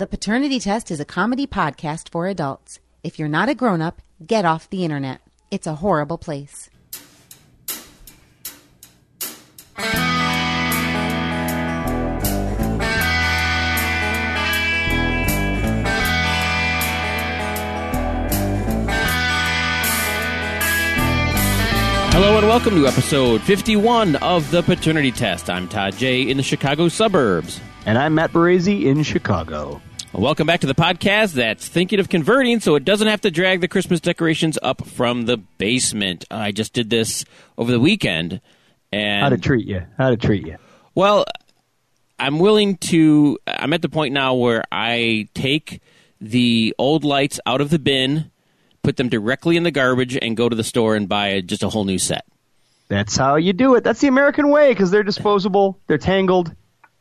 The Paternity Test is a comedy podcast for adults. If you're not a grown up, get off the internet. It's a horrible place. Hello and welcome to episode 51 of the Paternity Test. I'm Todd J. in the Chicago suburbs. And I'm Matt Baresi in Chicago. Welcome back to the podcast that's thinking of converting so it doesn't have to drag the Christmas decorations up from the basement. I just did this over the weekend. And How to treat you? How to treat you? Well, I'm willing to. I'm at the point now where I take the old lights out of the bin, put them directly in the garbage, and go to the store and buy just a whole new set. That's how you do it. That's the American way because they're disposable, they're tangled,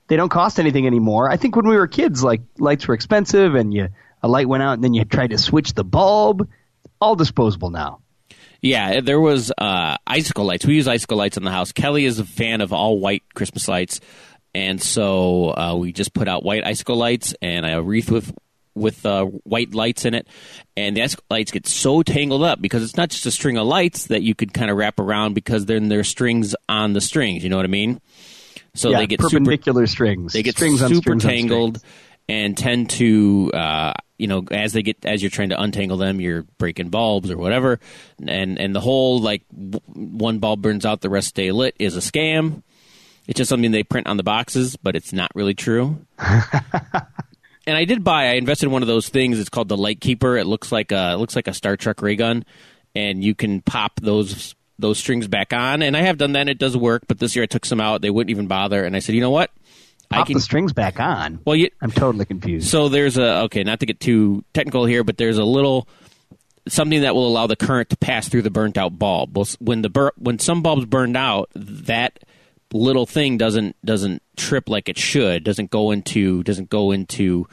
they don't cost anything anymore. I think when we were kids, like lights were expensive, and you a light went out, and then you tried to switch the bulb. All disposable now. Yeah, there was uh, icicle lights. We use icicle lights in the house. Kelly is a fan of all white Christmas lights, and so uh, we just put out white icicle lights and a wreath with with uh, white lights in it. And the icicle lights get so tangled up because it's not just a string of lights that you could kind of wrap around because then there's strings on the strings. You know what I mean? So yeah, they get perpendicular super, strings. They get strings super strings tangled and tend to, uh, you know, as they get as you're trying to untangle them, you're breaking bulbs or whatever, and and the whole like w- one bulb burns out, the rest stay lit is a scam. It's just something they print on the boxes, but it's not really true. and I did buy. I invested in one of those things. It's called the Light Keeper. It looks like a it looks like a Star Trek ray gun, and you can pop those those strings back on. And I have done that. and It does work. But this year I took some out. They wouldn't even bother. And I said, you know what? I can. the strings back on. well, you, I'm totally confused. so there's a okay, not to get too technical here, but there's a little something that will allow the current to pass through the burnt out bulb. Well, when the bur- when some bulbs burned out, that little thing doesn't doesn't trip like it should, doesn't go into doesn't go into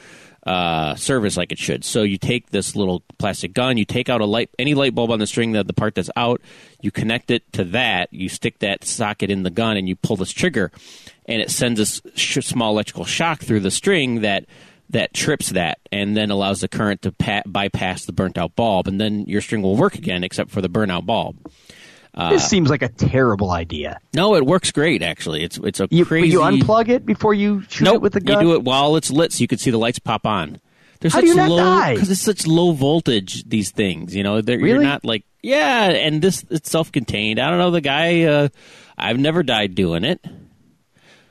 uh, service like it should. So you take this little plastic gun, you take out a light any light bulb on the string that the part that's out, you connect it to that, you stick that socket in the gun, and you pull this trigger, and it sends a sh- small electrical shock through the string that that trips that and then allows the current to pa- bypass the burnt out bulb and then your string will work again except for the burnout bulb this seems like a terrible idea. no it works great actually it's it's a You, crazy you unplug it before you shoot nope, it with the gun. you do it while it's lit so you can see the lights pop on they're How such do you not low die? because it's such low voltage these things you know they're, you're not like yeah and this it's self-contained i don't know the guy uh, i've never died doing it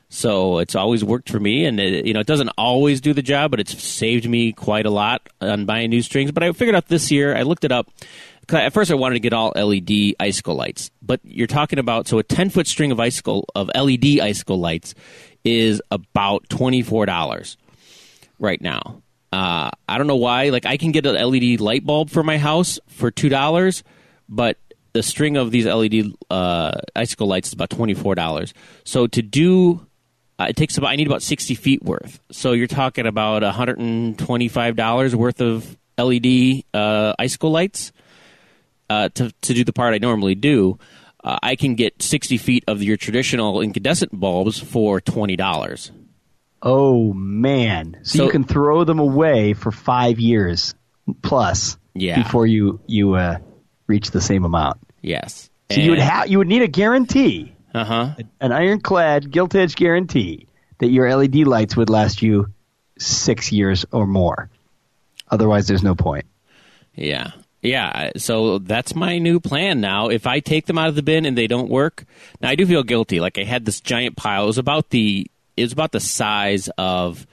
So it's always worked for me, and it, you know it doesn't always do the job, but it's saved me quite a lot on buying new strings. But I figured out this year, I looked it up. At first, I wanted to get all LED icicle lights, but you're talking about so a 10 foot string of icicle of LED icicle lights is about twenty four dollars right now. Uh, I don't know why. Like I can get an LED light bulb for my house for two dollars, but the string of these LED uh, icicle lights is about twenty four dollars. So to do, uh, it takes about I need about sixty feet worth. So you're talking about hundred and twenty five dollars worth of LED uh, icicle lights uh, to to do the part I normally do. Uh, I can get sixty feet of your traditional incandescent bulbs for twenty dollars. Oh man! So, So- you can throw them away for five years plus. Yeah. Before you you uh, reach the same amount. Yes. So you would have you would need a guarantee, Uh huh. an ironclad gilt edge guarantee that your LED lights would last you six years or more. Otherwise, there's no point. Yeah. Yeah. So that's my new plan now. If I take them out of the bin and they don't work, now I do feel guilty. Like I had this giant pile. It was about the it was about the size of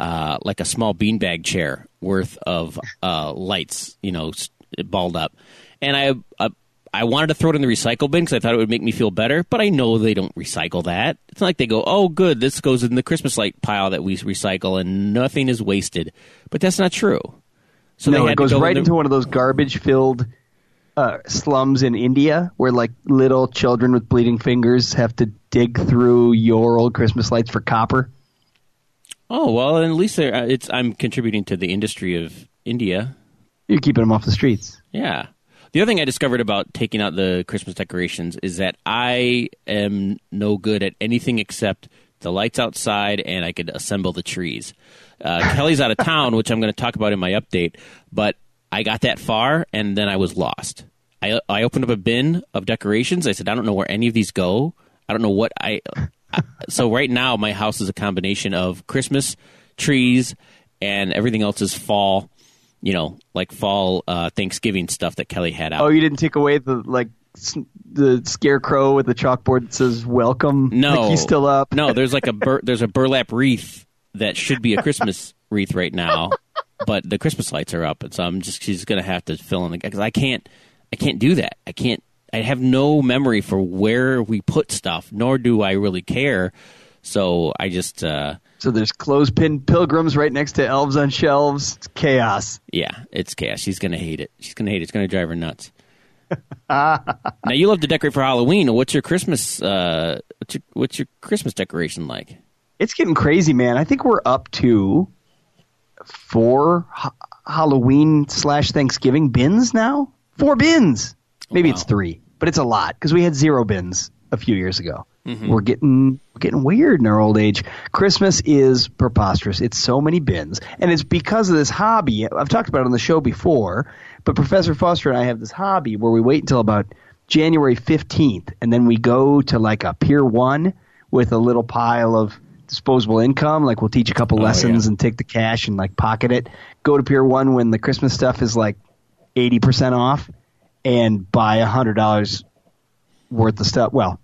uh, like a small beanbag chair worth of uh, lights, you know, balled up, and I. Uh, I wanted to throw it in the recycle bin because I thought it would make me feel better, but I know they don't recycle that. It's not like they go, "Oh, good, this goes in the Christmas light pile that we recycle, and nothing is wasted." But that's not true. So no, it goes go right into one of those garbage filled uh, slums in India where like little children with bleeding fingers have to dig through your old Christmas lights for copper. Oh well, at least uh, it's I'm contributing to the industry of India. You're keeping them off the streets. Yeah. The other thing I discovered about taking out the Christmas decorations is that I am no good at anything except the lights outside, and I could assemble the trees. Uh, Kelly's out of town, which I'm going to talk about in my update. But I got that far, and then I was lost. I I opened up a bin of decorations. I said, I don't know where any of these go. I don't know what I. I so right now, my house is a combination of Christmas trees and everything else is fall. You know, like fall uh, Thanksgiving stuff that Kelly had out. Oh, you didn't take away the like the scarecrow with the chalkboard that says "Welcome." No, like he's still up. no, there's like a bur- there's a burlap wreath that should be a Christmas wreath right now, but the Christmas lights are up, and so I'm just she's gonna have to fill in the because I can't I can't do that. I can't. I have no memory for where we put stuff, nor do I really care. So I just uh, So there's clothespin pilgrims right next to elves on shelves. It's chaos. yeah, it's chaos. She's gonna hate it. She's gonna hate it. It's gonna drive her nuts. Now you love to decorate for Halloween. What's your Christmas? Uh, what's your what's your Christmas decoration like? It's getting crazy, man. I think we're up to four ha- Halloween slash Thanksgiving bins now. Four bins. Maybe Wow. it's three, but it's a lot because we had zero bins a few years ago. We're getting we're getting weird in our old age. Christmas is preposterous. It's so many bins, and it's because of this hobby. I've talked about it on the show before, but Professor Foster and I have this hobby where we wait until about January fifteenth, and then we go to like a Pier One with a little pile of disposable income. Like we'll teach a couple oh, lessons yeah. and take the cash and like pocket it. Go to Pier One when the Christmas stuff is like eighty percent off, and buy a hundred dollars worth of stuff. Well,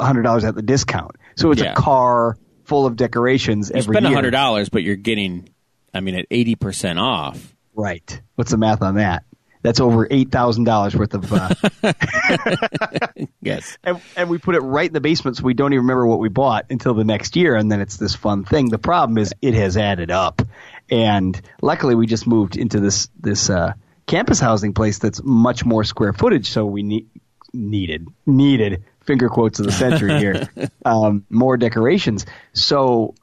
hundred dollars at the discount. So it's Yeah. a car full of decorations every year. You every spend year. hundred dollars, but you're getting, I mean, at eighty percent off. Right. What's the math on that? That's over eight thousand dollars worth of. Uh, Yes. and, and we put it right in the basement, so we don't even remember what we bought until the next year, and then it's this fun thing. The problem is it has added up, and luckily we just moved into this this uh, campus housing place that's much more square footage, so we need needed needed finger quotes of the century here um, more decorations. So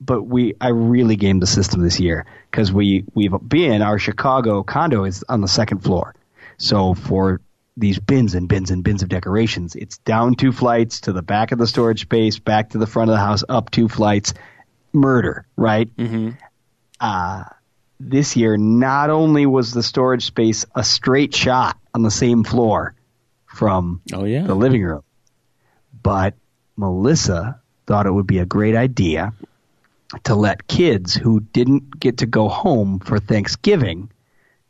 but we I really gamed the system this year because we we've been our Chicago condo is on the second floor, so for these bins and bins and bins of decorations, it's down two flights to the back of the storage space, back to the front of the house, up two flights, murder, right? Mm-hmm. Uh, this year, not only was the storage space a straight shot on the same floor from Oh yeah. the living room. But Melissa thought it would be a great idea to let kids who didn't get to go home for Thanksgiving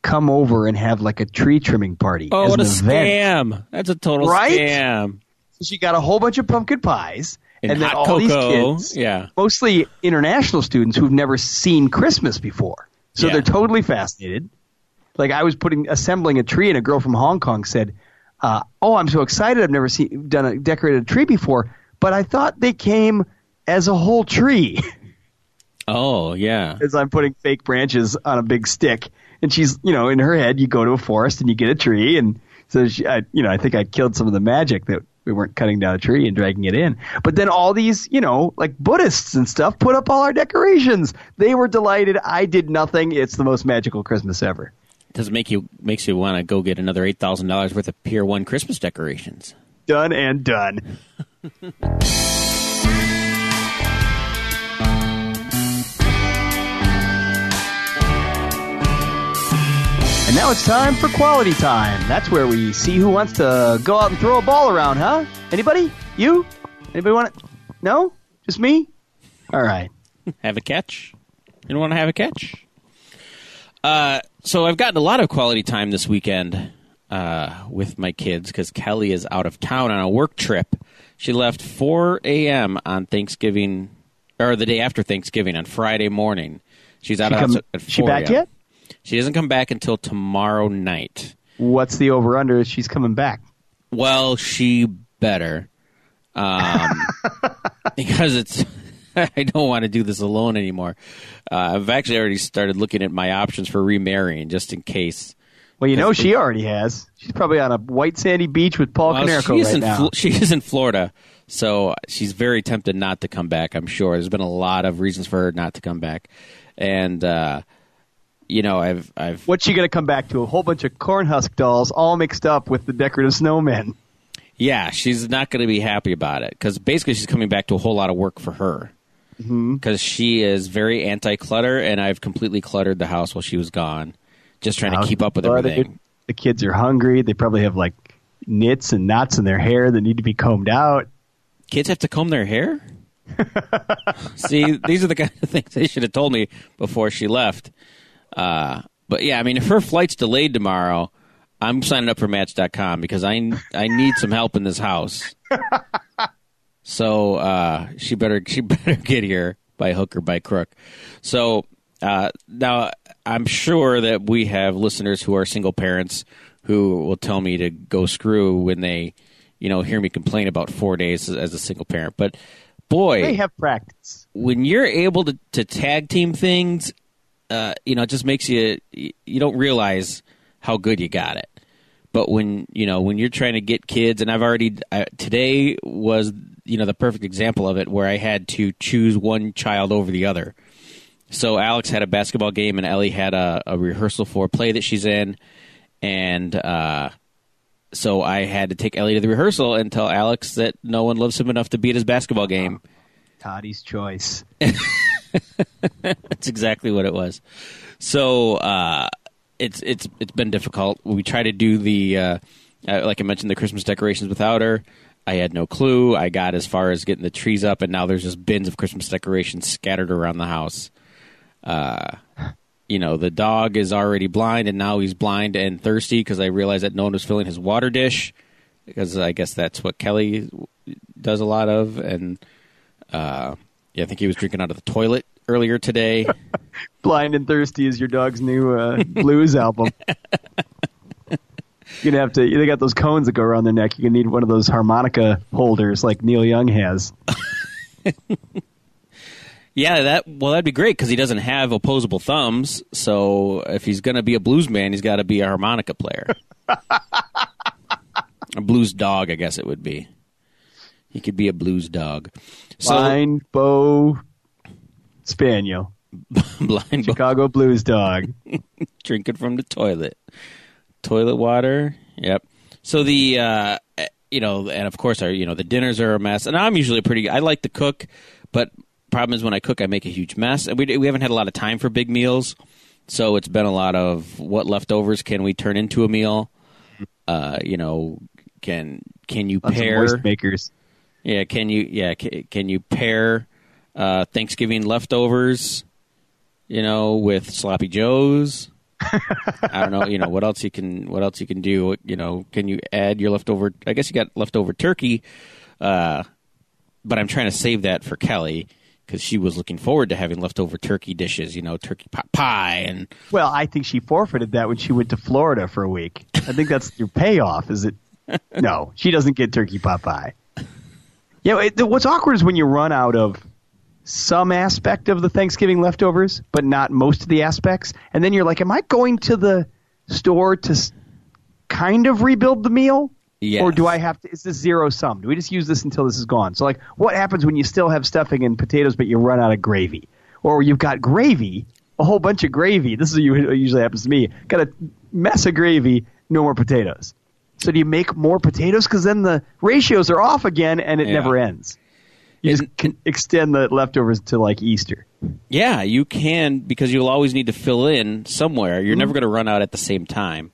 come over and have like a tree trimming party. oh, what a event. scam! That's a total Right? scam. So she got a whole bunch of pumpkin pies And, and, then all cocoa. these kids, Yeah. mostly international students who've never seen Christmas before. So Yeah. they're totally fascinated. Like I was putting assembling a tree, and a girl from Hong Kong said, uh, "Oh, I'm so excited! I've never seen done a decorated tree before, but I thought they came as a whole tree." Oh yeah. as I'm putting fake branches on a big stick, and she's, you know, in her head, you go to a forest and you get a tree, and so she, I, you know, I think I killed some of the magic that we weren't cutting down a tree and dragging it in. But then all these, you know, like Buddhists and stuff put up all our decorations. They were delighted. I did nothing. It's the most magical Christmas ever. Does it make you makes you want to go get another eight thousand dollars worth of Pier One Christmas decorations? Done and done. now it's time for quality time. That's where we see who wants to go out and throw a ball around, huh? Anybody? You? Anybody want to? No? Just me? All right. Have a catch? You don't want to have a catch? Uh, so I've gotten a lot of quality time this weekend uh, with my kids because Kelly is out of town on a work trip. She left 4 a.m. on Thanksgiving, or the day after Thanksgiving on Friday morning. She's out She, of come, house at 4 she back yet? She doesn't come back until tomorrow night. What's the over under? She's coming back. Well, she better. Um, because it's. I don't want to do this alone anymore. Uh, I've actually already started looking at my options for remarrying just in case. Well, you know she already has. She's probably on a white sandy beach with Paul Well, right in now. Fl- she is in Florida, so she's very tempted not to come back. I'm sure there's been a lot of reasons for her not to come back, and uh, you know, I've I've What's she going to come back to? A whole bunch of corn husk dolls all mixed up with the decorative snowmen. Yeah, she's not going to be happy about it because basically she's coming back to a whole lot of work for her. Mm-hmm. Because she is very anti-clutter, and I've completely cluttered the house while she was gone, just trying to keep up with everything. The kids are hungry. They probably have like nits and knots in their hair that need to be combed out. Kids have to comb their hair. See, these are the kind of things they should have told me before she left. Uh, but yeah, I mean, if her flight's delayed tomorrow, I'm signing up for Match.com because I I need some help in this house. So uh, she better she better get here by hook or by crook. So uh, now I'm sure that we have listeners who are single parents who will tell me to go screw when they, you know, hear me complain about four days as, as a single parent. But boy, They have practice. when you're able to, to tag team things, uh, you know, it just makes you you don't realize how good you got it. But when you know when you're trying to get kids, and I've already uh, today was you know the perfect example of it, where I had to choose one child over the other. So Alex had a basketball game, and Ellie had a, a rehearsal for a play that she's in, and uh, so I had to take Ellie to the rehearsal and tell Alex that no one loves him enough to beat his basketball game. Toddy's choice. That's exactly what it was. So uh, it's it's it's been difficult. We try to do the uh, uh, like I mentioned the Christmas decorations without her. I had no clue. I got as far as getting the trees up, and now there's just bins of Christmas decorations scattered around the house. Uh, you know, the dog is already blind, and now he's blind and thirsty because I realized that no one was filling his water dish because I guess that's what Kelly does a lot of, and uh, yeah, I think he was drinking out of the toilet earlier today. Blind and Thirsty is your dog's new uh, blues album. You're gonna have to. They got those cones that go around their neck. You're gonna need one of those harmonica holders like Neil Young has. Yeah, that well, that'd be great because he doesn't have opposable thumbs. So if he's going to be a blues man, he's got to be a harmonica player, a blues dog, I guess it would be. He could be a blues dog. So Blind Bow Spaniel, blind, bo- Chicago Blues dog. drinking from the toilet, toilet water. Yep. So the uh, you know, and of course, our you know the dinners are a mess. And I'm usually pretty. I like to cook, but problem is when I cook, I make a huge mess. And we we haven't had a lot of time for big meals, so it's been a lot of what leftovers can we turn into a meal. Uh, you know, can can you Lots pair? makers. Yeah, can you? Yeah, can, can you pair uh, Thanksgiving leftovers? You know, with sloppy joes. I don't know. You know what else you can? What else you can do? You know, can you add your leftover? I guess you got leftover turkey, uh, but I'm trying to save that for Kelly because she was looking forward to having leftover turkey dishes. You know, turkey pot pie and Well, I think she forfeited that when she went to Florida for a week. I think that's your payoff. Is it? No, she doesn't get turkey pot pie. Yeah, it, what's awkward is when you run out of some aspect of the Thanksgiving leftovers, but not most of the aspects, and then you're like, "Am I going to the store to kind of rebuild the meal?" Yes. Or do I have to? Is this zero sum? Do we just use this until this is gone? So, like, what happens when you still have stuffing and potatoes, but you run out of gravy, or you've got gravy, a whole bunch of gravy? This is what usually happens to me. Got a mess of gravy, no more potatoes. So, do you make more potatoes? Because then the ratios are off again, and it Yeah. never ends. You just can extend the leftovers to like Easter. Yeah, you can because you'll always need to fill in somewhere. You're mm-hmm. never going to run out at the same time.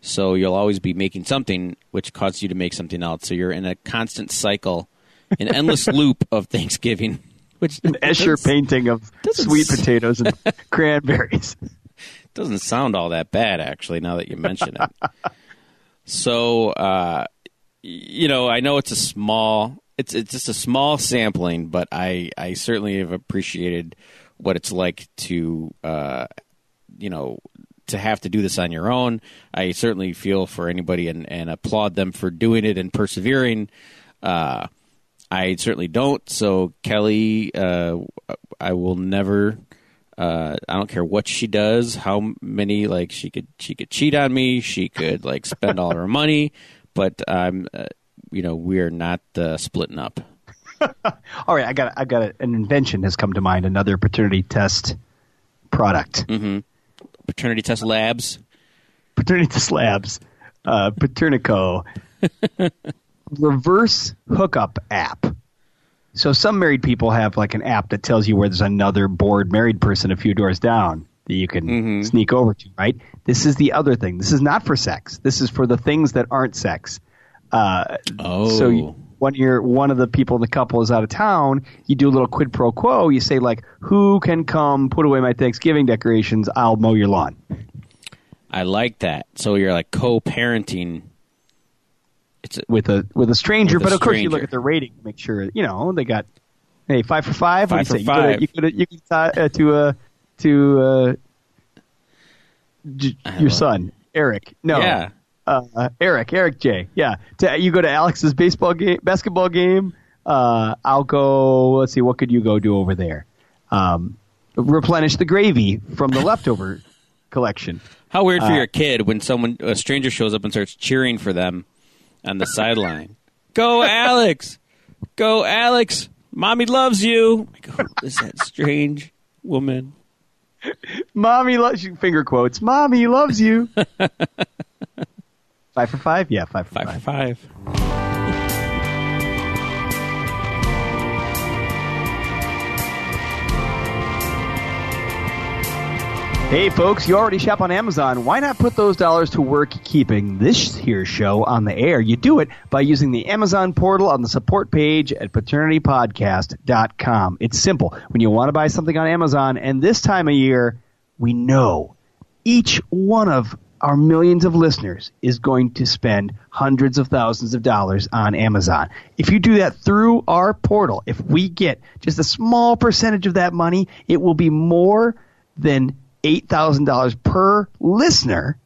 So you'll always be making something which causes you to make something else. So you're in a constant cycle, an endless loop of Thanksgiving, which An Escher painting of sweet potatoes and cranberries. doesn't sound all that bad actually now that you mention it. so uh, you know, I know it's a small it's it's just a small sampling, but I I certainly have appreciated what it's like to uh, you know to have to do this on your own. I certainly feel for anybody and, and applaud them for doing it and persevering. Uh, I certainly don't. So Kelly, uh, I will never. Uh, I don't care what she does, how many like she could she could cheat on me, she could like spend all her money, but I'm, uh, you know, we are not uh, splitting up. All right, I got I got an invention has come to mind. Another paternity test product. Paternity test labs. Paternity test labs. Uh, Paternico. reverse hookup app. So some married people have like an app that tells you where there's another bored married person a few doors down that you can Mhm. sneak over to, right? This is the other thing. This is not for sex. This is for the things that aren't sex. Uh, Oh. so you, when you're one of the people in the couple is out of town, you do a little quid pro quo. You say like, "Who can come put away my Thanksgiving decorations? I'll mow your lawn." I like that. So you're like co-parenting. It's a, with a with a stranger. With a but of course, you look at their rating to make sure you know they got hey five for five. What Five do you for say? five. You go to you go to, you go to, uh, to uh, to uh, j- your son Eric. No, Yeah. uh, Eric Eric J. Yeah, to, you go to Alex's baseball game, basketball game. Uh, I'll go. Let's see, what could you go do over there? Um, replenish the gravy from the leftover collection. How weird for your kid when someone a stranger shows up and starts cheering for them on the sideline. Go Alex! Go Alex! Mommy loves you. Oh like, who is that strange woman? Mommy loves you. Finger quotes. Mommy loves you. five for five. Yeah, five for Five five. for five. Hey, folks, you already shop on Amazon. Why not put those dollars to work keeping this here show on the air? You do it by using the Amazon portal on the support page at paternitypodcast.com. It's simple. When you want to buy something on Amazon, and this time of year, we know each one of our millions of listeners is going to spend hundreds of thousands of dollars on Amazon. If you do that through our portal, if we get just a small percentage of that money, it will be more than $8,000 per listener.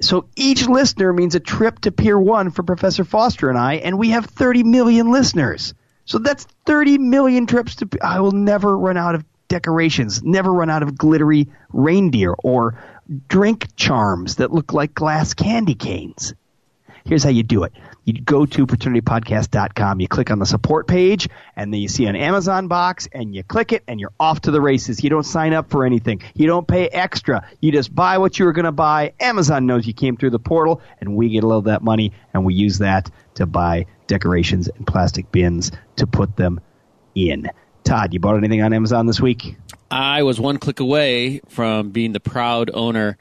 So each listener means a trip to Pier 1 for Professor Foster and I, and we have 30 million listeners. So that's 30 million trips to. I will never run out of decorations, never run out of glittery reindeer or drink charms that look like glass candy canes. Here's how you do it. You go to paternitypodcast.com, you click on the support page, and then you see an Amazon box, and you click it, and you're off to the races. You don't sign up for anything. You don't pay extra. You just buy what you were going to buy. Amazon knows you came through the portal, and we get a little of that money, and we use that to buy decorations and plastic bins to put them in. Todd, you bought anything on Amazon this week? I was one click away from being the proud owner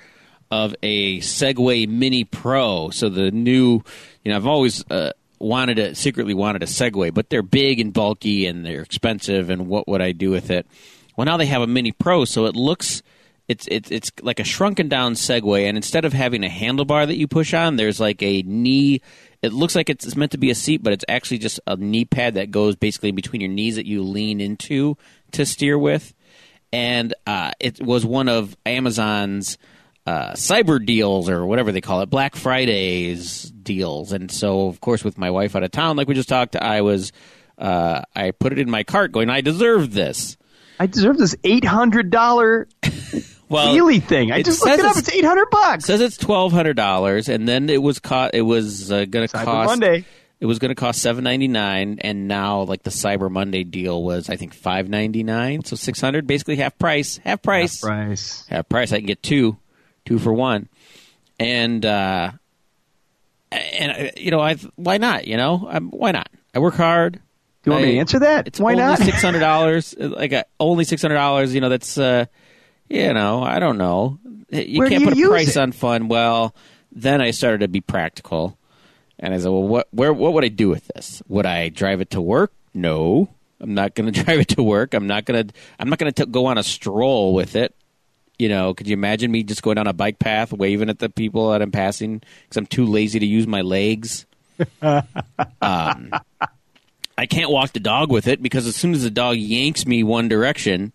of a Segway Mini Pro. So the new, you know, I've always uh, wanted a secretly wanted a Segway, but they're big and bulky and they're expensive. And what would I do with it? Well, now they have a Mini Pro, so it looks. It's, it's it's like a shrunken down Segway, and instead of having a handlebar that you push on, there's like a knee. It looks like it's, meant to be a seat, but it's actually just a knee pad that goes basically between your knees that you lean into to steer with and uh, it was one of Amazon's uh, cyber deals or whatever they call it, Black Fridays deals. And so, of course, with my wife out of town, like we just talked, I was uh, I put it in my cart, going, I deserve this. I deserve this eight hundred dollar Well, wheelie thing. I just looked it up. it's- It's eight hundred It bucks. says it's twelve hundred dollars, and then it was caught. it was uh, going to cost Monday. It was going to cost seven ninety nine, and now like the Cyber Monday deal was I think five ninety nine, so six hundred, basically half price, half price. Half Price. half price. I can get two, two for one, and uh, and uh, you know, I why not? You know, I'm, why not? I work hard. Do you want me to answer that? It's Why only not? six hundred dollars. Like uh, only six hundred dollars. You know, that's uh, you know, I don't know. You Where can't you put a price it? on fun. Well, then I started to be practical, and I said, well, what where what would I do with this? Would I drive it to work? No. I'm not going to drive it to work. I'm not going to. I'm not going to go on a stroll with it. You know, could you imagine me just going down a bike path, waving at the people that I'm passing because I'm too lazy to use my legs? um, I can't walk the dog with it because as soon as the dog yanks me one direction,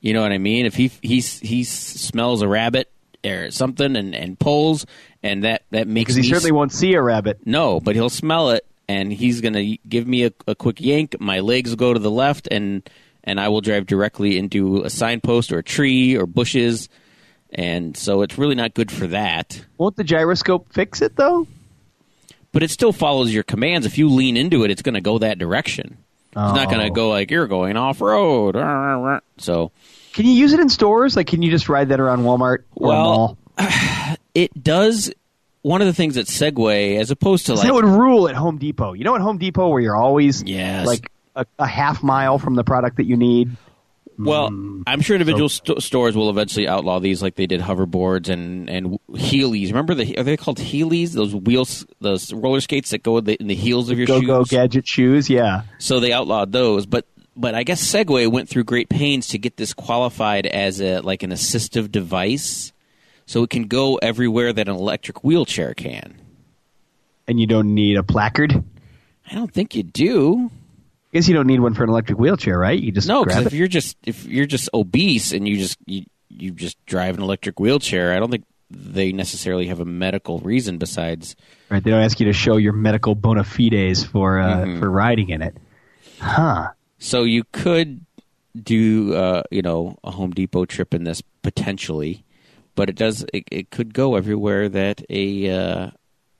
you know what I mean. If he he he smells a rabbit or something and, and pulls, and that that makes Because he certainly won't see a rabbit. no, but he'll smell it, and he's going to give me a, a quick yank. My legs go to the left, and and I will drive directly into a signpost or a tree or bushes, and so it's really not good for that. Won't the gyroscope fix it though? But it still follows your commands. If you lean into it, it's going to go that direction. It's not going to Oh. go like you're going off road. So Can you use it in stores? Like, can you just ride that around Walmart or Well, mall? it does one of the things that Segway, as opposed to like that would rule at Home Depot. You know at Home Depot where you're always Yes. like a, a half mile from the product that you need. Well, Mm. I'm sure individual st- stores will eventually outlaw these, like they did hoverboards and and Heelys. Remember the are they called Heelys? Those wheels, those roller skates that go in the, in the heels of your Go shoes. go gadget shoes. Yeah. So they outlawed those, but but I guess Segway went through great pains to get this qualified as a like an assistive device, so it can go everywhere that an electric wheelchair can. And you don't need a placard. I don't think you do. I guess you don't need one for an electric wheelchair, right? You just No, grab because if you're just if you're just obese and you just you, you just drive an electric wheelchair, I don't think they necessarily have a medical reason besides. Right, they don't ask you to show your medical bona fides for uh, Mm-hmm. for riding in it. Huh. So you could do uh, you know a Home Depot trip in this potentially, but it does it, it could go everywhere that a uh,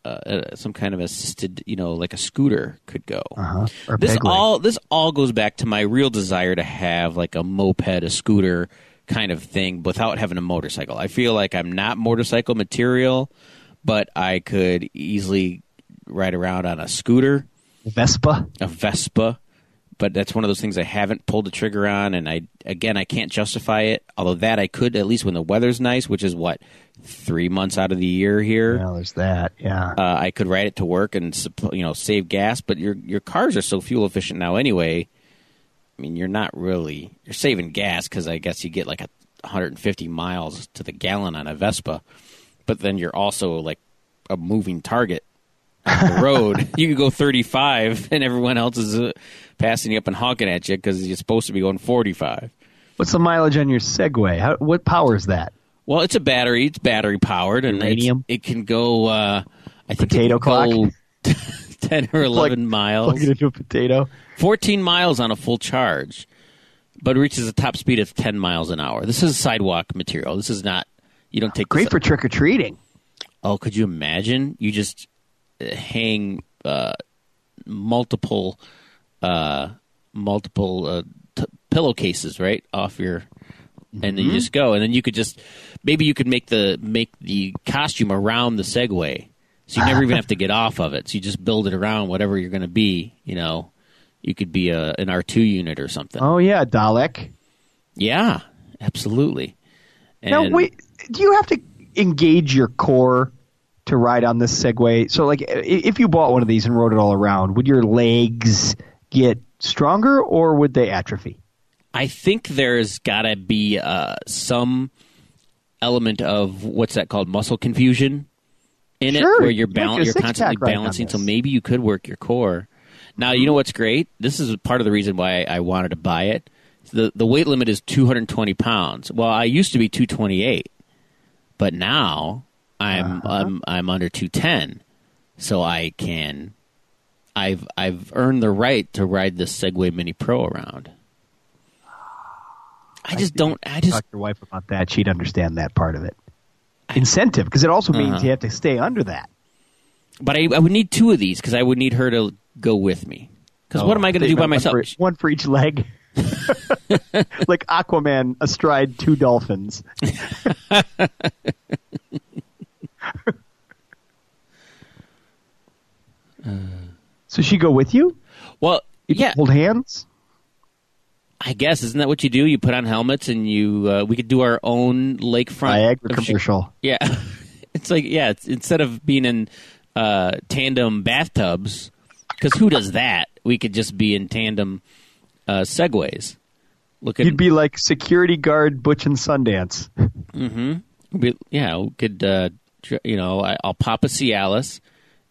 uh, some kind of assisted you know like a scooter could go. Uh-huh. This all this all goes back to my real desire to have like a moped, a scooter kind of thing without having a motorcycle. I feel like I'm not motorcycle material, but I could easily ride around on a scooter, Vespa. a Vespa. But that's one of those things I haven't pulled the trigger on, and I again I can't justify it. Although that I could at least when the weather's nice, which is what three months out of the year here. Well, there's that. Yeah. Uh, I could ride it to work and you know save gas, but your your cars are so fuel efficient now anyway. I mean, you're not really you're saving gas because I guess you get like a 150 miles to the gallon on a Vespa, but then you're also like a moving target the road. you could go 35, and everyone else is uh, passing you up and honking at you because you're supposed to be going 45. What's the mileage on your Segway? How, what powers that? Well, it's a battery. It's battery powered, and it can go. Uh, I think Potato clock? go ten or eleven miles. Plug it into a potato. 14 miles on a full charge, but reaches a top speed of 10 miles an hour. This is sidewalk material. This is not, you don't take Great this- for trick or treating. Oh, could you imagine? You just hang uh, multiple, uh, multiple uh, t- pillowcases right off your, and then you just go, and then you could just maybe you could make the make the costume around the Segway, so you never even have to get off of it. So you just build it around whatever you're going to be. You know, you could be a, an R two unit or something. Oh yeah, Dalek. Yeah, absolutely. And Now wait, do you have to engage your core to ride on this Segway? So like, if you bought one of these and rode it all around, would your legs get stronger or would they atrophy? I think there's got to be uh, some element of what's that called muscle confusion in Sure. it, where you're You might bal- you're constantly balancing. So maybe you could work your core. Now you know what's great. This is part of the reason why I wanted to buy it. the The weight limit is 220 pounds. Well, I used to be 228, but now I'm Uh-huh. I'm I'm under 210, so I can. I've I've earned the right to ride this Segway Mini Pro around. I just don't. I just Talk to your wife about that; she'd understand that part of it. Incentive, because it also means Uh-huh. you have to stay under that. But I, I would need two of these because I would need her to go with me. Because what am I going to do by One myself? for- One for each leg. like Aquaman astride two dolphins. so she go with you? Well, You yeah, Hold hands? I guess isn't that what you do? You put on helmets and you. Uh, we could do our own lakefront Chi- commercial. Yeah, it's like yeah. It's, instead of being in uh, tandem bathtubs, because who does that? We could just be in tandem uh, segways. Look at You'd be like security guard Butch and Sundance. we, yeah, we could uh, you know I, I'll pop a Cialis,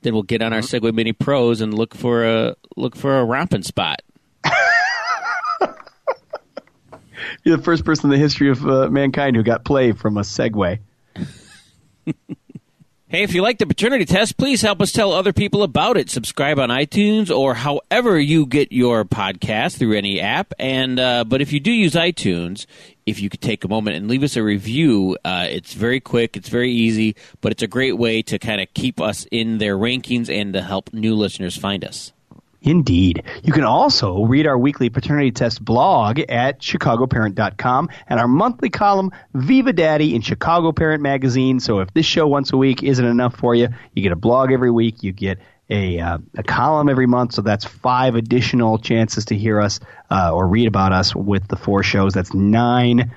then we'll get on our Uh-huh. Segway Mini Pros and look for a look for a romping spot. You're the first person in the history of uh, mankind who got play from a Segway. Hey, if you like the paternity test, please help us tell other people about it. Subscribe on iTunes or however you get your podcast through any app. And uh, but if you do use iTunes, if you could take a moment and leave us a review, uh, it's very quick, it's very easy, but it's a great way to kind of keep us in their rankings and to help new listeners find us. Indeed. You can also read our weekly paternity test blog at chicagoparent.com and our monthly column, Viva Daddy, in Chicago Parent Magazine. So if this show once a week isn't enough for you, you get a blog every week, you get a, uh, a column every month. So that's five additional chances to hear us uh, or read about us with the four shows. That's nine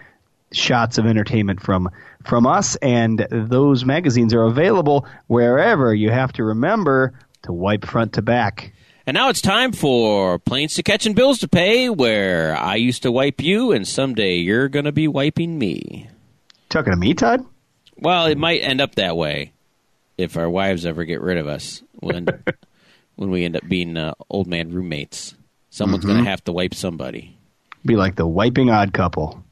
shots of entertainment from from us and those magazines are available wherever you have to remember to wipe front to back And now it's time for Planes to Catch and Bills to Pay, where I used to wipe you, and someday you're going to be wiping me. talking to me todd Well, it might end up that way if our wives ever get rid of us when when we end up being uh, old man roommates. Someone's going to have to wipe somebody. be like the wiping odd couple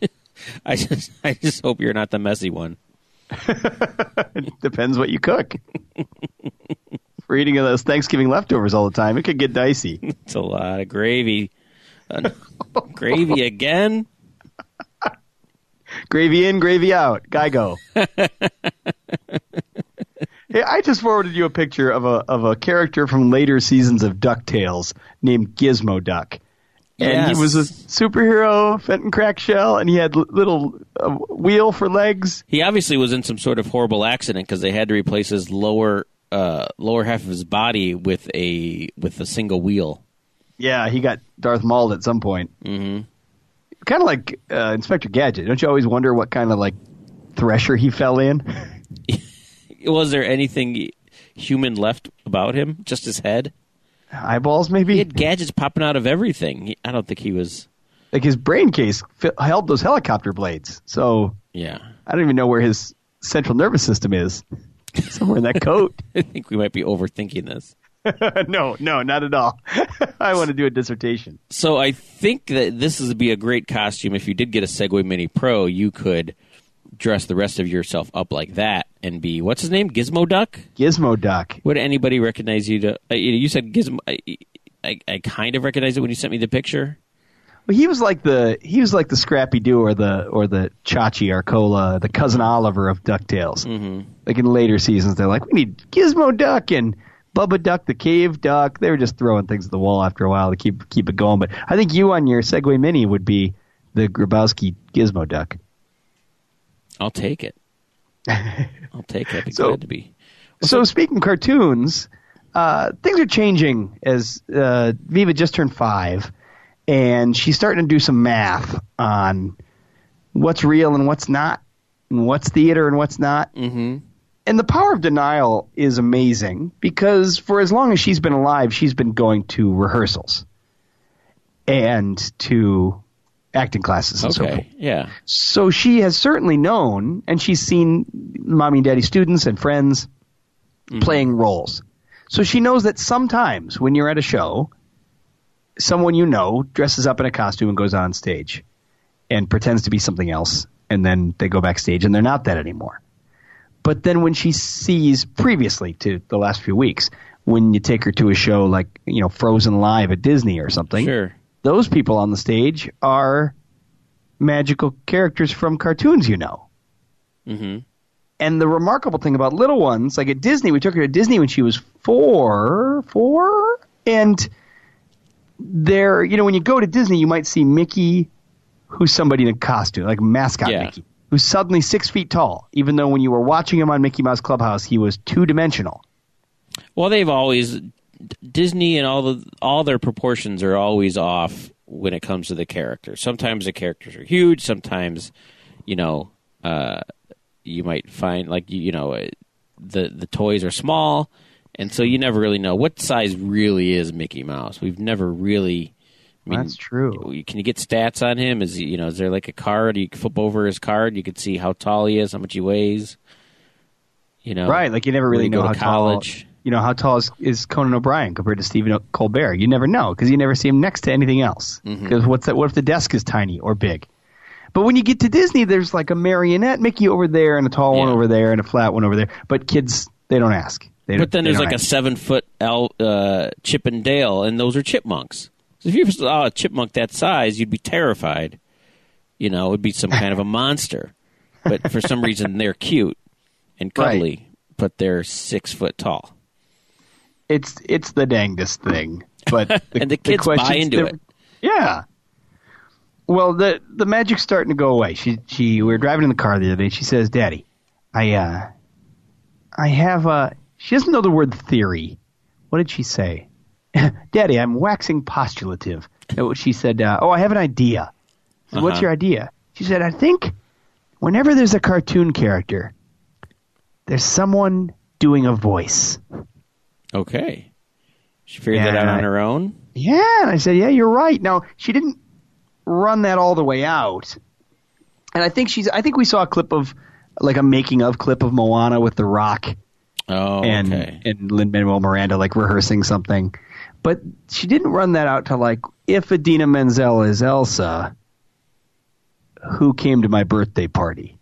I just I just hope you're not the messy one. depends what you cook for eating those thanksgiving leftovers all the time it could get dicey It's a lot of gravy. Uh, gravy again? gravy in gravy out guy go Hey, I just forwarded you a picture of a of a character from later seasons of DuckTales named Gizmoduck. And Yes. he was a superhero, Fenton Crackshell, and he had l- little uh, wheel for legs. He obviously was in some sort of horrible accident because they had to replace his lower uh, lower half of his body with a with a single wheel. Yeah, he got Darth Mauled at some point. Mm-hmm. Kind of like uh, Inspector Gadget. Don't you always wonder what kind of like thresher he fell in? Was there anything human left about him? Just his head? Eyeballs, maybe? He had gadgets popping out of everything. He, I don't think he was. Like his brain case held those helicopter blades. So Yeah, I don't even know where his central nervous system is. Somewhere in that coat. I think we might be overthinking this. no, no, not at all. I want to do a dissertation. So I think that this would be a great costume. If you did get a Segway Mini Pro, you could dress the rest of yourself up like that and be what's his name, Gizmoduck. Gizmo Duck. Would anybody recognize you? To uh, you said Gizmo. I, I, I kind of recognized it when you sent me the picture. Well, he was like the he was like the Scrappy Doo or the or the Chachi Arcola, the cousin Oliver of Ducktales. Mm-hmm. Like in later seasons, they're like, we need Gizmoduck and Bubba Duck, the Cave Duck. They were just throwing things at the wall after a while to keep keep it going. But I think you on your Segway Mini would be the Grabowski Gizmoduck. I'll take it. I'll take it. I'd be So- glad to be. So speaking cartoons, uh, things are changing as uh, Viva just turned five, and she's starting to do some math on what's real and what's not, and what's theater and what's not. Mm-hmm. And the power of denial is amazing because for as long as she's been alive, she's been going to rehearsals and to acting classes and so forth. Yeah. So she has certainly known, and she's seen mommy and daddy students and friends mm-hmm. playing roles. So she knows that sometimes when you're at a show, someone you know dresses up in a costume and goes on stage and pretends to be something else, and then they go backstage and they're not that anymore. But then when she sees previously to the last few weeks, when you take her to a show like, you know, Frozen Live at Disney or something, Sure. Those people on the stage are magical characters from cartoons you know. Mm-hmm. And the remarkable thing about little ones, like at Disney, we took her to Disney when she was four, four, and there, you know, when you go to Disney, you might see Mickey, who's somebody in a costume, like mascot Yeah. Mickey, who's suddenly six feet tall, even though when you were watching him on Mickey Mouse Clubhouse, he was two dimensional. Well, they've always Disney and all the all their proportions are always off when it comes to the characters. Sometimes the characters are huge. Sometimes, you know, uh, you might find like you, you know uh, the the toys are small, and so you never really know what size really is Mickey Mouse. We've never really. I mean, That's true. Can you get stats on him? Is he, you know is there like a card you flip over his card? You can see how tall he is, how much he weighs. You know, Right, like you never really know how college. tall. You know how tall is, is Conan O'Brien compared to Stephen Colbert? You never know because you never see him next to anything else. Mm-hmm. Because what's that? What if the desk is tiny or big? But when you get to Disney, there's like a marionette Mickey over there and a tall one over there and a flat one over there. But kids, they don't ask. They But then there's don't like a seven foot L, uh, Chip and Dale, and those are chipmunks. So if you saw a chipmunk that size, you'd be terrified. You know, it would be some kind of a monster. But for some reason, they're cute and Right. cuddly, but they're six foot tall. It's it's the dangest thing. But the, And the kids buy into it. Yeah. Well, the the magic's starting to go away. She she we were driving in the car the other day. She says, "Daddy, I uh, I have a." She doesn't know the word theory. What did she say? Daddy, I'm waxing postulative. She said, uh, "Oh, I have an idea." Said, What's Uh-huh. your idea? She said, "I think whenever there's a cartoon character, there's someone doing a voice." Okay. She figured that out on her own. Yeah, and I said, yeah, you're right. Now she didn't run that all the way out, and I think she's. I think we saw a clip of like a making of clip of Moana with The Rock Oh, and okay. and Lin Manuel Miranda like rehearsing something, but she didn't run that out to like if Idina Menzel is Elsa, who came to my birthday party.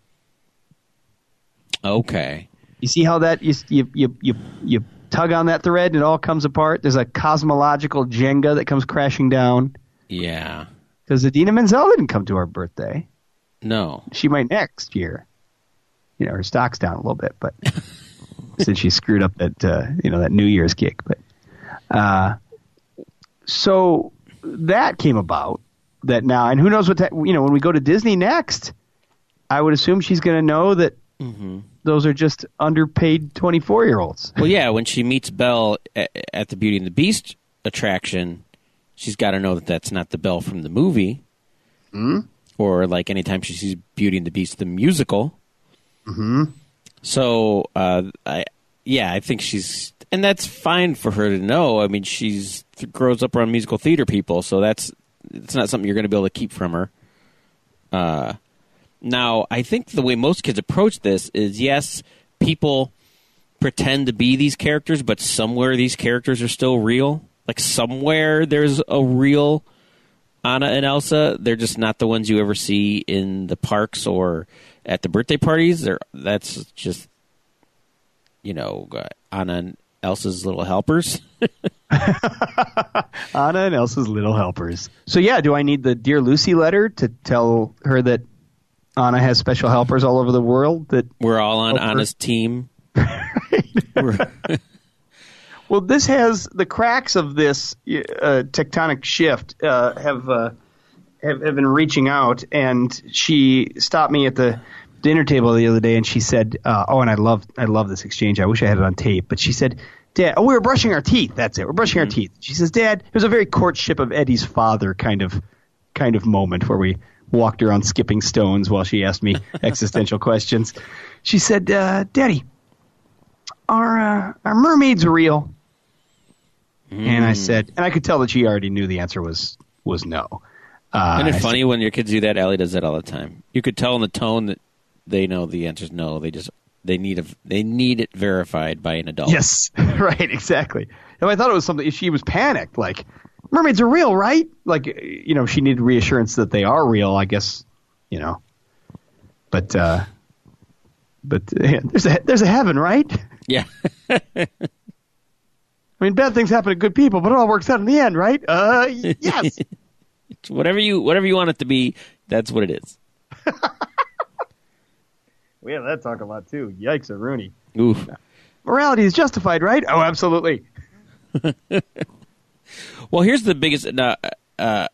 Okay. You see how that you you you you, you tug on that thread and it all comes apart. There's a cosmological Jenga that comes crashing down Yeah. because Idina Menzel didn't come to our birthday. No. She might next year. You know, her stock's down a little bit, but since she screwed up that uh, you know that New Year's gig, but uh, so that came about that now, and who knows what that you know when we go to Disney next, I would assume she's going to know that those are just underpaid twenty four year olds. Well, yeah. When she meets Belle at, at the Beauty and the Beast attraction, she's got to know that that's not the Belle from the movie. Mm? Or like anytime she sees Beauty and the Beast the musical. Mm-hmm. So, uh, I yeah, I think she's and that's fine for her to know. I mean, she's grows up around musical theater people, so that's it's not something you're going to be able to keep from her. Uh, now, I think the way most kids approach this is yes, people pretend to be these characters, but somewhere these characters are still real. Like somewhere there's a real Anna and Elsa. They're just not the ones you ever see in the parks or at the birthday parties. They're that's just you know Anna and Elsa's little helpers. Anna and Elsa's little helpers. So yeah, do I need the Dear Lucy letter to tell her that Anna has special helpers all over the world that We're all on. Anna's team. Well, this has the cracks of this uh, tectonic shift uh, have, uh, have have been reaching out, and she stopped me at the dinner table the other day, and she said, uh, "Oh, and I love I love this exchange. I wish I had it on tape." But she said, "Dad, oh, we were brushing our teeth. That's it. We're brushing our teeth." She says, "Dad, it was a very courtship of Eddie's father kind of kind of moment where we walked around skipping stones while she asked me existential questions." She said, uh, "Daddy." Are uh, are mermaids real? And I said, and I could tell that she already knew the answer was was no. Uh, Isn't it funny when your kids do that? Ellie does that all the time. You could tell in the tone that they know the answer is no. They just they need a they need it verified by an adult. yes, right, exactly. And I thought it was something. She was panicked, like mermaids are real, right? Like you know, she needed reassurance that they are real. I guess you know, but uh, but uh, there's a there's a heaven, right? yeah. I mean, bad things happen to good people, but it all works out in the end, right? Uh, y- yes. whatever you whatever you want it to be, that's what it is. we have that talk a lot too. Yikes, a Rooney. Oof. Morality is justified, right? Oh, absolutely. Well, here's the biggest. Uh, uh,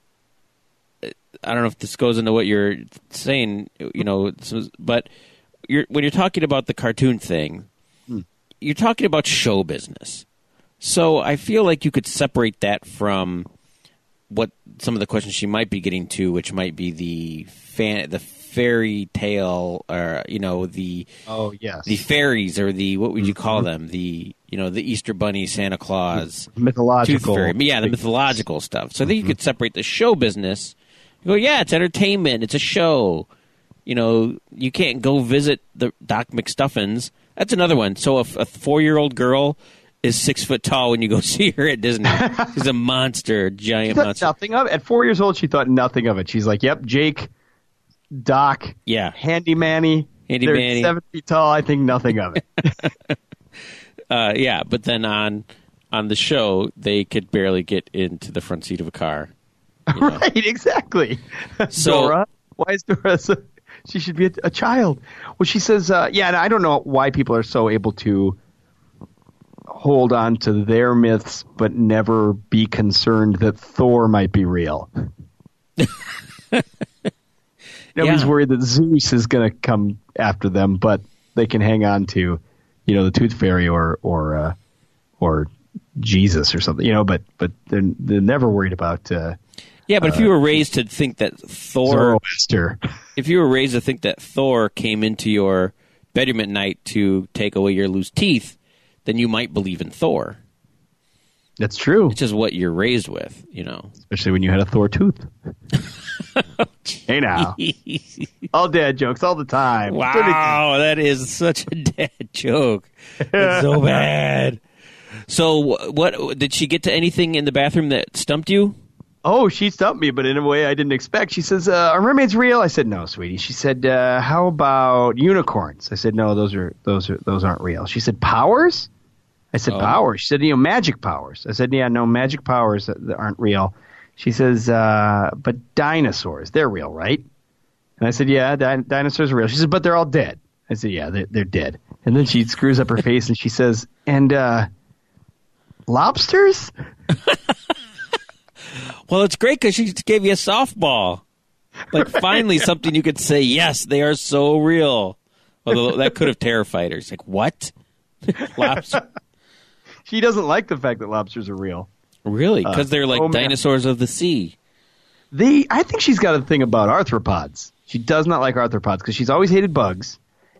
I don't know if this goes into what you're saying, you know, but you're, when you're talking about the cartoon thing, you're talking about show business. So I feel like you could separate that from what some of the questions she might be getting to, which might be the fan, the fairy tale, or you know, the Oh, yes. the fairies, or the what would you call them? The you know, the Easter Bunny, Santa Claus. mythological. Tooth Fairy. Yeah, the mythological stuff. So I think you mm-hmm. could separate the show business. You go, yeah, it's entertainment. It's a show. You know, you can't go visit the Doc McStuffins. That's another one. So if a four-year-old girl is six foot tall when you go see her at Disney, she's a monster, She giant thought monster. nothing of it. At four years old, she thought nothing of it. She's like, "Yep, Jake, Doc, Yeah, Handy Manny, Handy Manny. seven feet tall. I think nothing of it." uh, yeah. But then on on the show, they could barely get into the front seat of a car. you know. right? Exactly. So- Dora, why is Dora? So, she should be a, a child. Well, she says, uh, "Yeah." And I don't know why people are so able to hold on to their myths, but never be concerned that Thor might be real. Nobody's Yeah. worried that Zeus is going to come after them, but they can hang on to, you know, the Tooth Fairy or or uh, or Jesus or something, you know. But but they're they're never worried about uh, Yeah, but if you were raised to think that Thor, Zoroaster. if you were raised to think that Thor came into your bedroom at night to take away your loose teeth, then you might believe in Thor. That's true, It's just what you're raised with, you know. especially when you had a Thor tooth. hey now, all dad jokes all the time. Wow, that is such a dad joke. It's so bad. So, what did she get to anything in the bathroom that stumped you? Oh, she stumped me, but in a way I didn't expect. She says, uh, "Are mermaids real?" I said, "No, sweetie." She said, uh, "How about unicorns?" I said, "No, those are those are those aren't real." She said, "Powers?" I said, Oh. "Powers." She said, "You know, magic powers." I said, "Yeah, no, magic powers that, that aren't real." She says, uh, "But dinosaurs, they're real, right?" And I said, "Yeah, di- dinosaurs are real." She said, "But they're all dead." I said, "Yeah, they're, they're dead." And then she screws up her face and she says, "And uh, lobsters?" Well, it's great because she gave you a softball. Like, finally, something you could say, yes, they are so real. Although that could have terrified her. She's like, what? Lobster? She doesn't like the fact that lobsters are real. Really? Because they're like oh, man. dinosaurs of the sea. The I think she's got a thing about arthropods. She does not like arthropods because she's always hated bugs,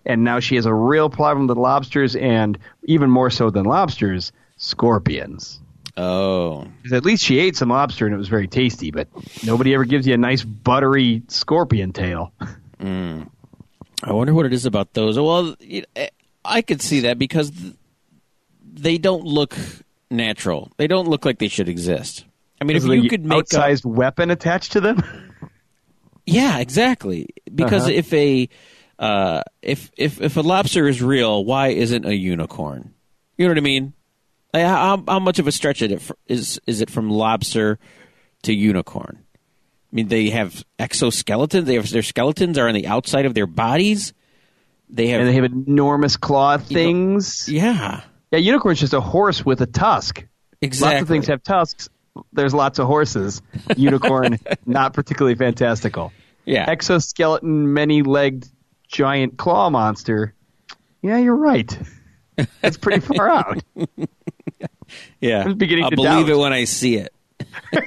and now she has a real problem with lobsters, and even more so than lobsters, scorpions. Oh. 'Cause At least she ate some lobster and it was very tasty, but nobody ever gives you a nice buttery scorpion tail. I wonder what it is about those. Well, I could see that because they don't look natural. They don't look like they should exist. I mean, if you could make a, outsized weapon attached to them, yeah, exactly. Because Uh-huh. if a uh, if if if a lobster is real, why isn't a unicorn? You know what I mean? Like, how, how much of a stretch is it fr- is is it from lobster to unicorn? I mean, they have exoskeletons. They have their skeletons are on the outside of their bodies. They have and they have enormous claw things. yeah, Yeah, unicorn's just a horse with a tusk. exactly. Lots of things have tusks. There's lots of horses. Unicorn, not particularly fantastical. yeah. Exoskeleton, many-legged, giant claw monster. Yeah, you're right. That's pretty far out. Yeah, I'm beginning I'll to believe doubt. it when I see it.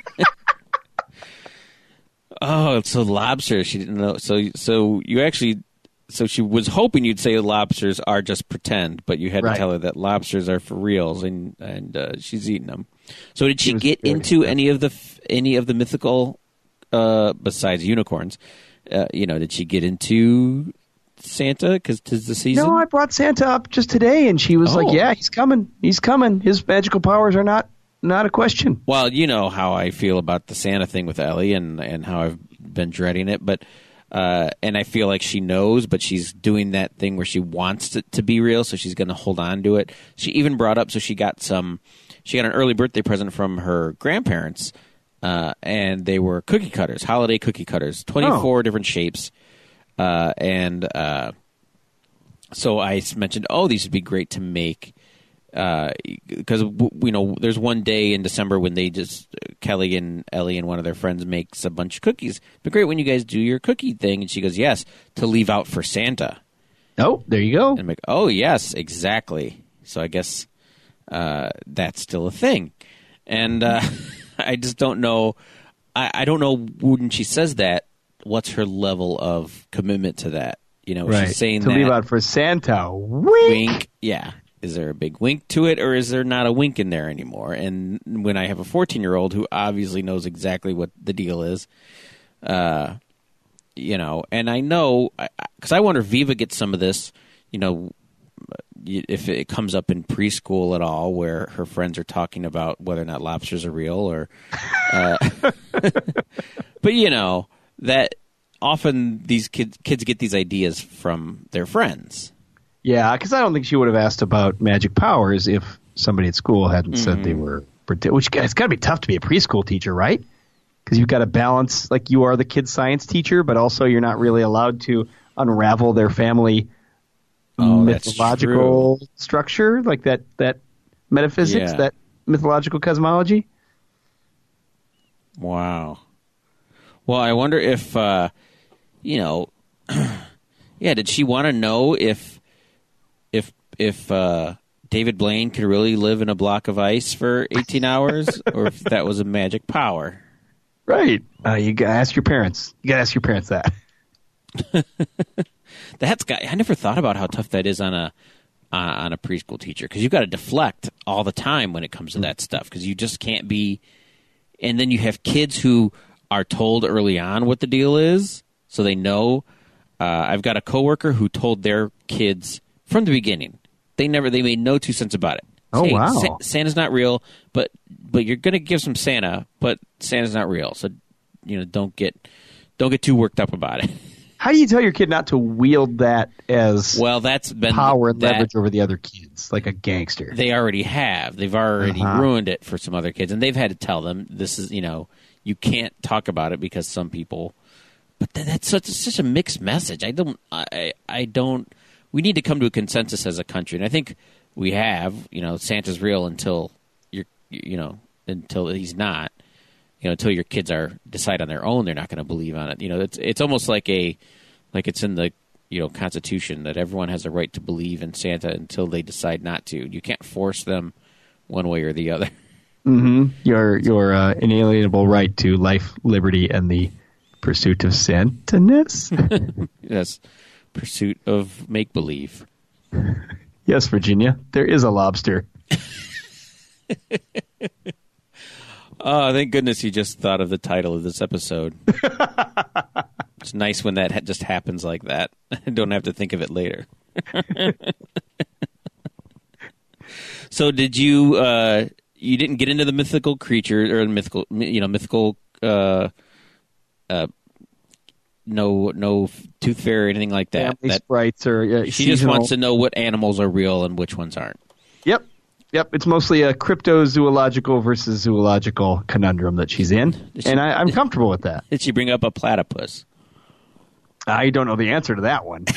oh, it's a lobster. She didn't know. So, so you actually, so she was hoping you'd say lobsters are just pretend, but you had Right. to tell her that lobsters are for reals, and and uh, she's eating them. So, did she get very into any of the any of the mythical, uh, besides unicorns? Uh, you know, did she get into Santa because tis the season? No, I brought Santa up just today, and she was Oh. like, "Yeah, he's coming. He's coming. His magical powers are not not a question." Well, you know how I feel about the Santa thing with Ellie, and and how I've been dreading it, but uh, and I feel like she knows, but she's doing that thing where she wants it to be real, so she's going to hold on to it. She even brought up, so she got some, she got an early birthday present from her grandparents, uh, and they were cookie cutters, holiday cookie cutters, twenty four different shapes, uh, and uh, so I mentioned, oh, these would be great to make because you know there's one day in December when they just Kelly and Ellie and one of their friends makes a bunch of cookies. But great when you guys do your cookie thing, and she goes, yes, to leave out for Santa. Oh, there you go. And I'm like, oh yes, exactly. So I guess uh, that's still a thing, and uh, I just don't know. I, I don't know when she says that. What's her level of commitment to that? You know, Right. she's saying to that leave out for Santa. Wink. wink. Yeah. Is there a big wink to it, or is there not a wink in there anymore? And when I have a 14 year old who obviously knows exactly what the deal is, uh, you know, and I know, because I wonder if Viva gets some of this, you know, if it comes up in preschool at all, where her friends are talking about whether or not lobsters are real, or, uh, but you know that often these kids kids get these ideas from their friends. Yeah, because I don't think she would have asked about magic powers if somebody at school hadn't said they mm-hmm. were. Which it's got to be tough to be a preschool teacher, right? Because you've got to balance, like you are the kid science teacher, but also you're not really allowed to unravel their family Oh, mythological structure, like that that metaphysics, Yeah. that mythological cosmology. Wow. Well, I wonder if uh, you know, yeah. Did she want to know if if if uh, David Blaine could really live in a block of ice for eighteen hours, or if that was a magic power? Right. Uh, you gotta ask your parents. You gotta ask your parents that. That's got. I never thought about how tough that is on a uh, on a preschool teacher because you've got to deflect all the time when it comes to that stuff because you just can't be. And then you have kids who are told early on what the deal is, so they know. Uh, I've got a coworker who told their kids from the beginning. They never. They made no two cents about it. Oh, Hey, wow. Sa- Santa's not real, but but you're gonna give some Santa, but Santa's not real. So you know, don't get don't get too worked up about it. How do you tell your kid not to wield that as Well, that's been power and that- leverage over the other kids, like a gangster? they already have. They've already Uh-huh. ruined it for some other kids, and they've had to tell them this is you know you can't talk about it because some people. But th- that's such such a mixed message. I don't. I I don't. We need to come to a consensus as a country, and I think we have. You know, Santa's real until you're. You know, until he's not. You know, until your kids are decide on their own, they're not going to believe on it. You know, it's it's almost like a like it's in the you know constitution that everyone has a right to believe in Santa until they decide not to. You can't force them one way or the other. your your uh, inalienable right to life, liberty, and the pursuit of Santaness. Yes, pursuit of make believe. yes, Virginia, there is a lobster. Oh, thank goodness you just thought of the title of this episode. it's nice when that ha- just happens like that. I don't have to think of it later. so, did you? Uh, you didn't get into the mythical creature or the mythical, you know, mythical. Uh, uh, no, no tooth fairy or anything like that. Family that sprites or uh, she just wants to know what animals are real and which ones aren't. Yep, yep. It's mostly a cryptozoological versus zoological conundrum that she's in, and I, I'm comfortable with that. Did she bring up a platypus? I don't know the answer to that one.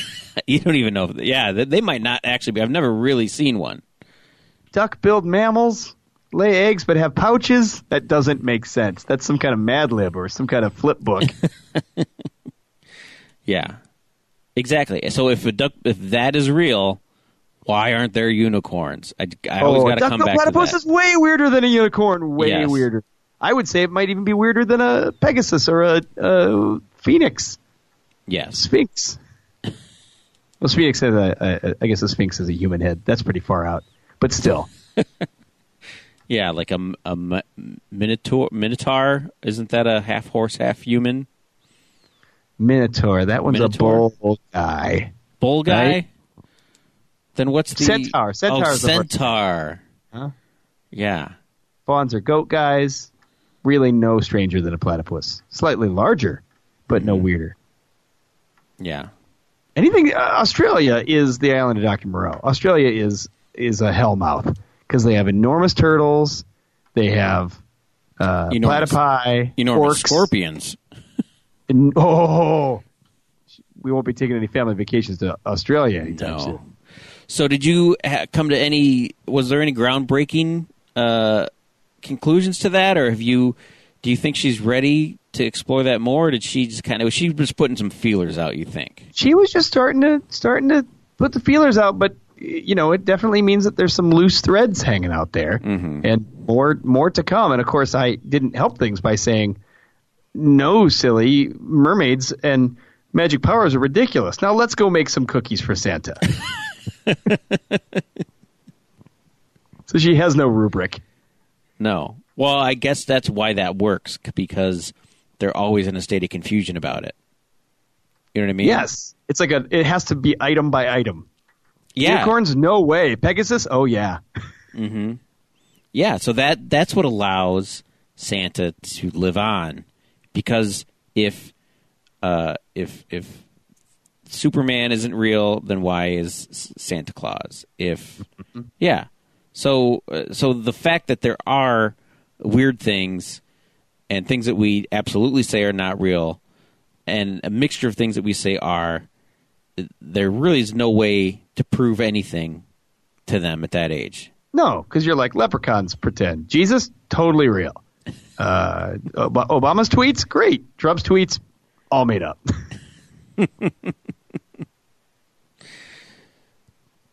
You don't even know. If, yeah, they, they might not actually be. I've never really seen one. Duck-billed mammals lay eggs but have pouches. That doesn't make sense. That's some kind of Mad Lib or some kind of flip book. Yeah, exactly. So if a duck, if that is real, why aren't there unicorns? I, I always oh, got to come back to platypus that. is way weirder than a unicorn. Way Yes. weirder. I would say it might even be weirder than a Pegasus or a, a phoenix. Yes, Sphinx. Well, Sphinx has a, a, I guess a Sphinx is a human head. That's pretty far out, but still. yeah, like a, a minotaur. Minotaur isn't that a half horse, half human? Minotaur. That one's Minotaur? a bull guy. Bull guy. Right. Then what's the Centaur. Centaur Oh, is the horse. centaur. Huh? Yeah. Fauns are goat guys. Really, no stranger than a platypus. Slightly larger, but Mm-hmm. no weirder. Yeah. Anything. Uh, Australia is the island of Doctor Moreau. Australia is is a hellmouth because they have enormous turtles. They have uh, Enormous- platypi, Enormous orcs, scorpions. and- oh, we won't be taking any family vacations to Australia anytime No. soon. So, did you ha- come to any? Was there any groundbreaking uh, conclusions to that, or have you? Do you think she's ready to explore that more? Or did she just kind of? Was she just putting some feelers out? You think? she was just starting to starting to put the feelers out, but you know, it definitely means that there's some loose threads hanging out there, mm-hmm. and more more to come. And of course, I didn't help things by saying, "No, silly mermaids and magic powers are ridiculous." Now let's go make some cookies for Santa. so she has no rubric. No. Well, I guess that's why that works because they're always in a state of confusion about it. You know what I mean? Yes, it's like a. It has to be item by item. Yeah. Unicorns, no way. Pegasus, oh yeah. Yeah, so that that's what allows Santa to live on, because if uh, if if Superman isn't real, then why is Santa Claus? If yeah, so uh, so the fact that there are weird things and things that we absolutely say are not real, and a mixture of things that we say are, there really is no way to prove anything to them at that age. No, because you're like leprechauns pretend. Jesus, totally real. Uh, Ob- Obama's tweets, great. Trump's tweets, all made up.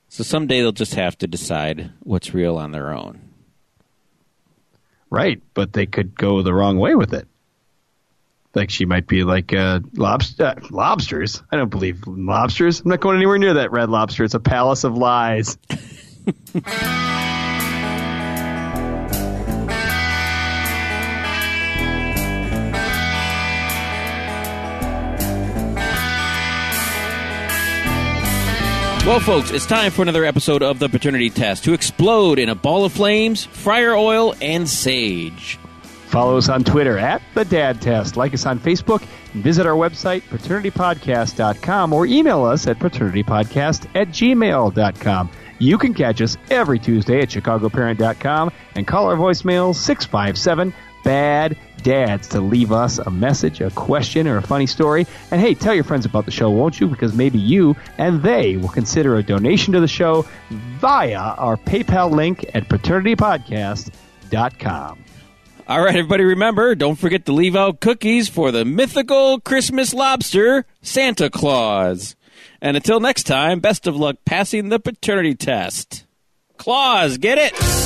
So someday they'll just have to decide what's real on their own. right, but they could go the wrong way with it. Like she might be like uh, lobster, lobsters. I don't believe in lobsters. I'm not going anywhere near that red lobster. It's a palace of lies. Well, folks, it's time for another episode of the Paternity Test to explode in a ball of flames, fryer oil, and sage. Follow us on Twitter at The Dad Test. Like us on Facebook and visit our website, paternitypodcast.com, or email us at paternitypodcast at gmail.com. You can catch us every Tuesday at chicagoparent.com and call our voicemail 657 Bad Dads to leave us a message, a question, or a funny story. And hey, tell your friends about the show, won't you? Because maybe you and they will consider a donation to the show via our PayPal link at paternitypodcast.com. All right, everybody, remember, don't forget to leave out cookies for the mythical Christmas lobster, Santa Claus. And until next time, best of luck passing the paternity test. Claus, get it?